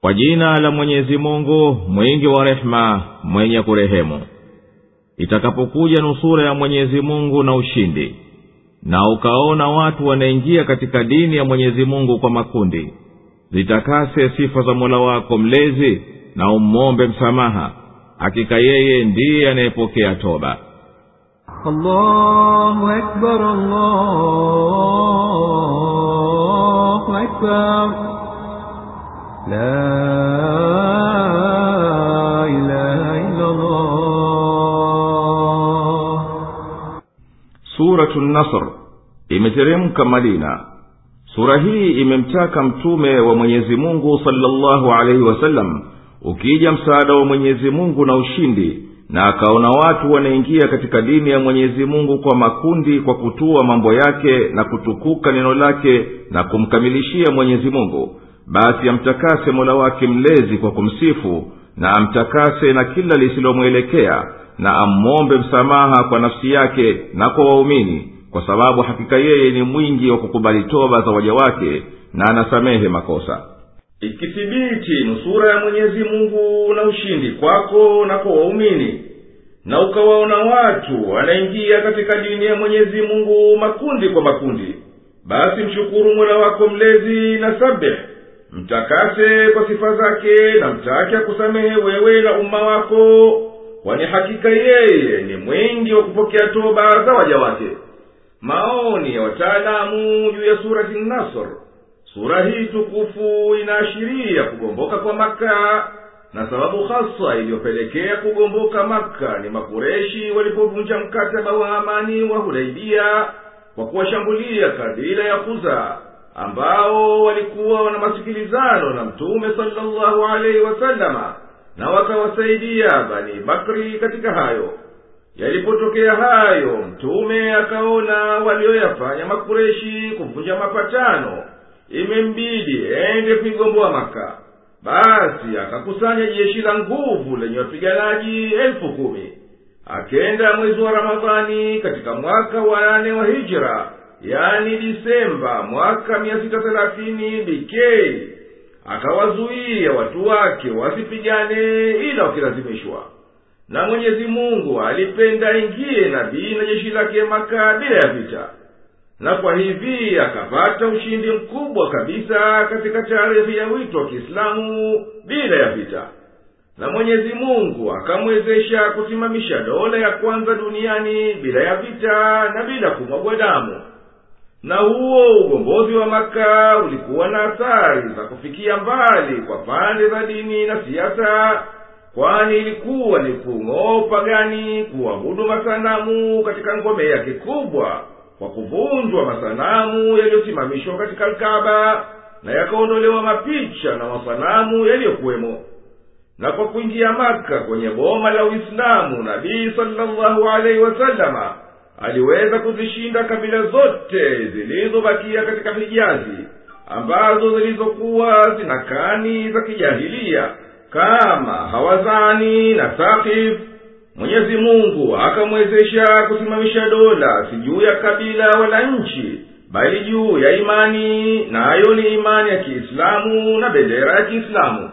kwa jina la mwenyezi mungu mwingi wa rehema mwenye kurehemu. Itakapokuja nusura ya mwenyezi mungu na ushindi na ukaona watu wanaingia katika dini ya mwenyezi mungu kwa makundi zitakase sifa za mola wako mlezi na ummombe msamaha. Hakika yeye ndiye anayepokea toba. Allahu akbar, allahu akbar. La suratu nasr. Imeteremka madina. Sura hii imemtaka mtume wa mwenyezi mungu salllahu alaihi wasallam ukija msaada wa mwenyezi mungu na ushindi na akaona watu wanaingia katika dini ya mwenyezi mungu kwa makundi kwa kutua mambo yake na kutukuka neno lake na kumkamilishia mwenyezi mungu basi amtakase mola wake mlezi kwa kumsifu na amtakase na kila lisilomwelekea na ammombe msamaha kwa nafsi yake na kwa waumini kwa sababu hakika yeye ni mwingi wa kukubali toba za waja wake na anasamehe makosa. Ikithibiti nusura ya mwenyezi mungu na ushindi kwako na kwa waumini na ukawaona watu wanaingia katika dini ya mwenyezi mungu makundi kwa makundi basi mshukuru mola wako mlezi na sabeh mtakase kwa sifa zake na mtake akusamehe wewe na umma wako kwani hakika yeye ni mwingi wa kupokea toba za waja wake. Maoni ya wataalamu juu ya surati nasr. Sura hii tukufu inaashiria kugomboka kwa maka na sababu hasa iliyopelekea kugomboka maka ni makureshi walipovunja mkataba wa amani wa hudaibia kwa kuwashambulia kabila ya kuza ambao walikuwa wana masikilizano na mtume sallallahu alaihi wasalama na wakawasaidia bani bakri katika hayo. Yalipotokea hayo mtume akaona walioyafanya makureshi kuvunja mapatano imembidi ende kuigomboa maka basi akakusanya jeshi la nguvu lenye wapiganaji elfu kumi. Akenda mwezi wa ramadhani katika mwaka wa nane wa hijira yani disemba mwaka mia sita thelathini bikei akawazuia watu wake wasipigane ila wakilazimishwa. Na mwenyezi mungu alipenda ingie nabii na jeshi lake maka bila ya vita. Na kwa hivi akapata ushindi mkubwa kabisa katika tarehe ya wito wa kiislamu bila ya vita. Na mwenyezi mungu akamwezesha kusimamisha dola ya kwanza duniani bila ya vita na bila kumwagwa damu na huo ugombozi wa maka ulikuwa na athari za kufikia mbali kwa pande za dini na siasa kwani ilikuwa ni kung'opa gani kuabudu masanamu katika ngome yake kubwa kwa kuvunjwa masanamu yaliyosimamishwa katika alkaba na yakaondolewa mapicha na masanamu yaliyokuwemo. Na kwa kuingia maka kwenye boma la uislamu nabii salllahu alaihi wasalama aliweza kuzishinda kabila zote zilizobakia katika hijazi ambazo zilizokuwa zina kani za kijahilia kama hawazani na sakif mwenyezi mungu akamwezesha kusimamisha dola si juu ya kabila wala nchi bali juu ya imani nayo ni imani ya kiislamu na bendera ya kiislamu